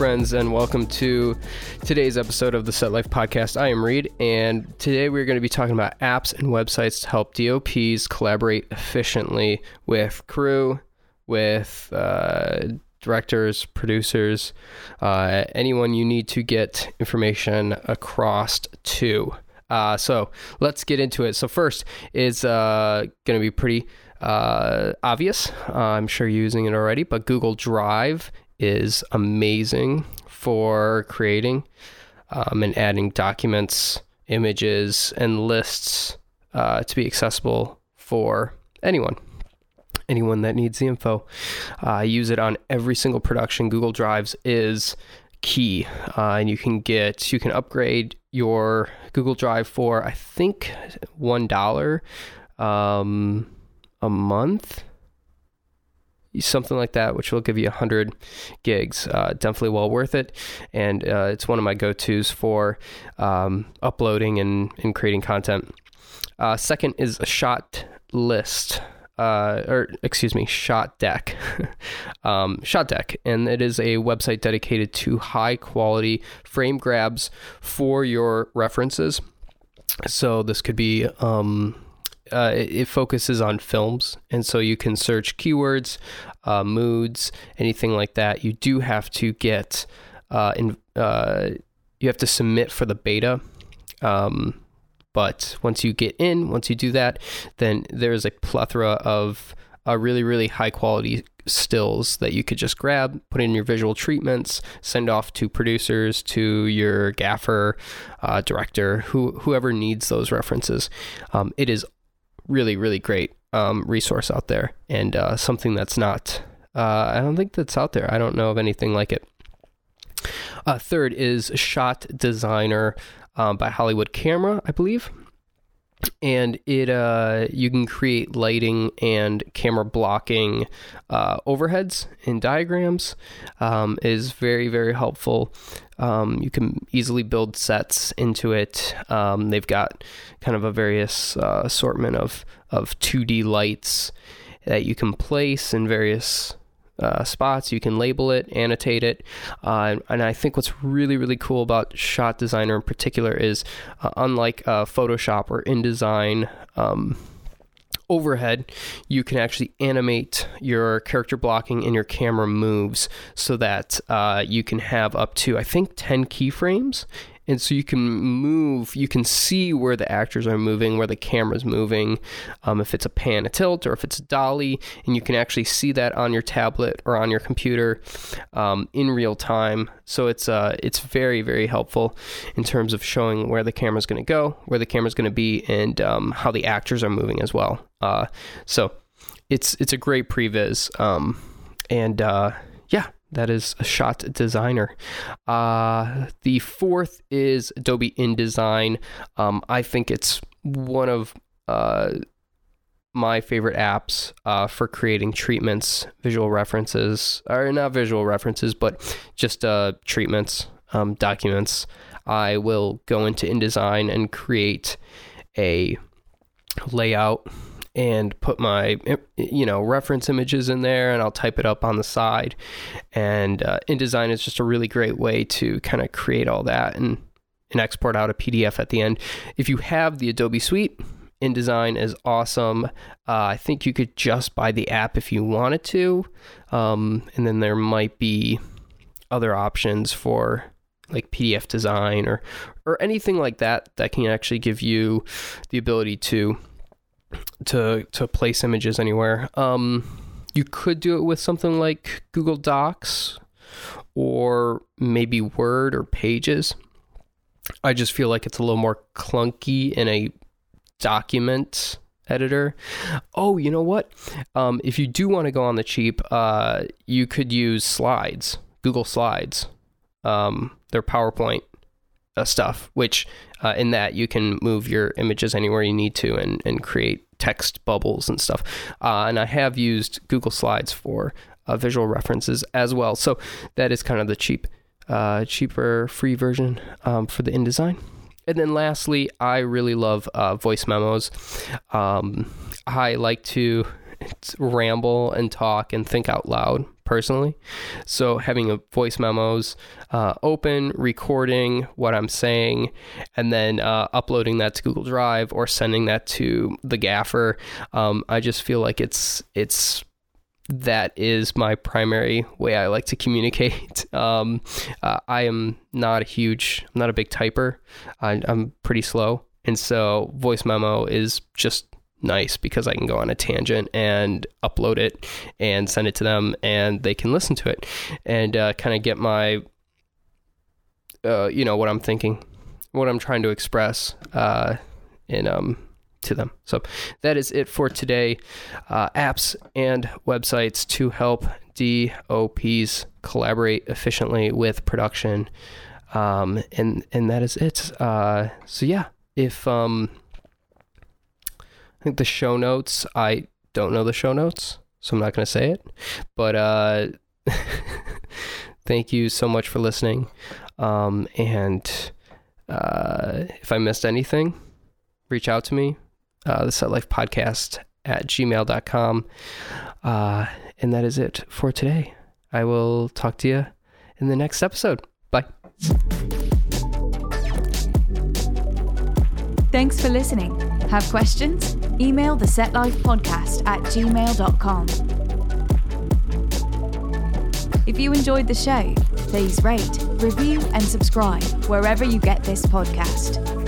Friends, and welcome to today's episode of the Set Life Podcast. I am Reed, and today we're going to be talking about apps and websites to help DOPs collaborate efficiently with crew, with uh, directors, producers, uh, anyone you need to get information across to. Uh, so let's get into it. So, first is uh, going to be pretty uh, obvious. I'm sure you're using it already, but Google Drive is amazing for creating um, and adding documents, images, and lists uh, to be accessible for anyone. Anyone that needs the info. Uh, I use it on every single production. Google Drives is key, uh, and you can get you can upgrade your Google Drive for I think one dollar um, a month something like that, which will give you 100 gigs. Uh, definitely well worth it. And uh, it's one of my go tos for um, uploading and, and creating content. Uh, second is a shot list. Uh, or excuse me, Shot Deck, um, Shot Deck, and it is a website dedicated to high quality frame grabs for your references. So this could be um, uh, it, focuses on films, and so you can search keywords, uh, moods, anything like that. You do have to get uh, in, uh, you have to submit for the beta. Um, but once you get in, once you do that, then there's a plethora of uh, really, really high quality stills that you could just grab, put in your visual treatments, send off to producers, to your gaffer, uh, director, who whoever needs those references. Um, it is really, really great um, resource out there and uh, something that's not, uh, I don't think that's out there. I don't know of anything like it. Uh, third is Shot Designer um, by Hollywood Camera, I believe. And it uh, you can create lighting and camera blocking uh, overheads and diagrams. Um, is very very helpful. Um, you can easily build sets into it. Um, they've got kind of a various uh, assortment of of 2D lights that you can place in various uh, spots. You can label it, annotate it, uh, and I think what's really really cool about Shot Designer in particular is, uh, unlike uh, Photoshop or InDesign. Um, overhead, you can actually animate your character blocking and your camera moves so that uh, you can have up to, I think, 10 keyframes and so you can move you can see where the actors are moving where the camera's moving um, if it's a pan a tilt or if it's a dolly and you can actually see that on your tablet or on your computer um, in real time. So it's uh, it's very very helpful in terms of showing where the camera's going to go where the camera's going to be and um, how the actors are moving as well. Uh, so it's it's a great previs um, and uh, yeah that is a shot designer. Uh, the fourth is Adobe InDesign. Um, I think it's one of uh, my favorite apps uh, for creating treatments, visual references, or not visual references, but just uh, treatments, um, documents. I will go into InDesign and create a layout and put my you know reference images in there and I'll type it up on the side and uh, InDesign is just a really great way to kind of create all that and and export out a PDF at the end if you have the Adobe Suite InDesign is awesome. Uh, I think you could just buy the app if you wanted to, um, and then there might be other options for like PDF design or or anything like that that can actually give you the ability to to to place images anywhere. Um, you could do it with something like Google Docs or maybe Word or Pages. I just feel like it's a little more clunky in a document editor. Oh, you know what? Um, if you do want to go on the cheap, uh, you could use Slides, Google Slides. Um, their PowerPoint uh, stuff, which uh, in that you can move your images anywhere you need to and, and create text bubbles and stuff. Uh, and I have used Google Slides for uh, visual references as well. So that is kind of the cheap, uh, cheaper free version um, for the InDesign. And then lastly, I really love uh, voice memos. Um, I like to ramble and talk and think out loud personally. So having a voice memos uh, open, recording what I'm saying, and then uh, uploading that to Google Drive or sending that to the gaffer. Um, I just feel like it's it's that is my primary way I like to communicate. Um, uh, I am not a huge, I'm not a big typer. I, I'm pretty slow, and so voice memo is just nice because I can go on a tangent and upload it and send it to them and they can listen to it and uh, kind of get my, uh, you know, what I'm thinking, what I'm trying to express uh, in, um, to them. So that is it for today. Uh, apps and websites to help DOPs collaborate efficiently with production. Um, and, and that is it. Uh, so yeah, if, um, I think the show notes, I don't know the show notes, so I'm not going to say it. But uh, thank you so much for listening. Um, and uh, if I missed anything, reach out to me. Uh, the Set Life Podcast at gmail.com. Uh, and that is it for today. I will talk to you in the next episode. Bye. Thanks for listening. Have questions? Email the Set Life Podcast at gmail.com. If you enjoyed the show, please rate, review, and subscribe wherever you get this podcast.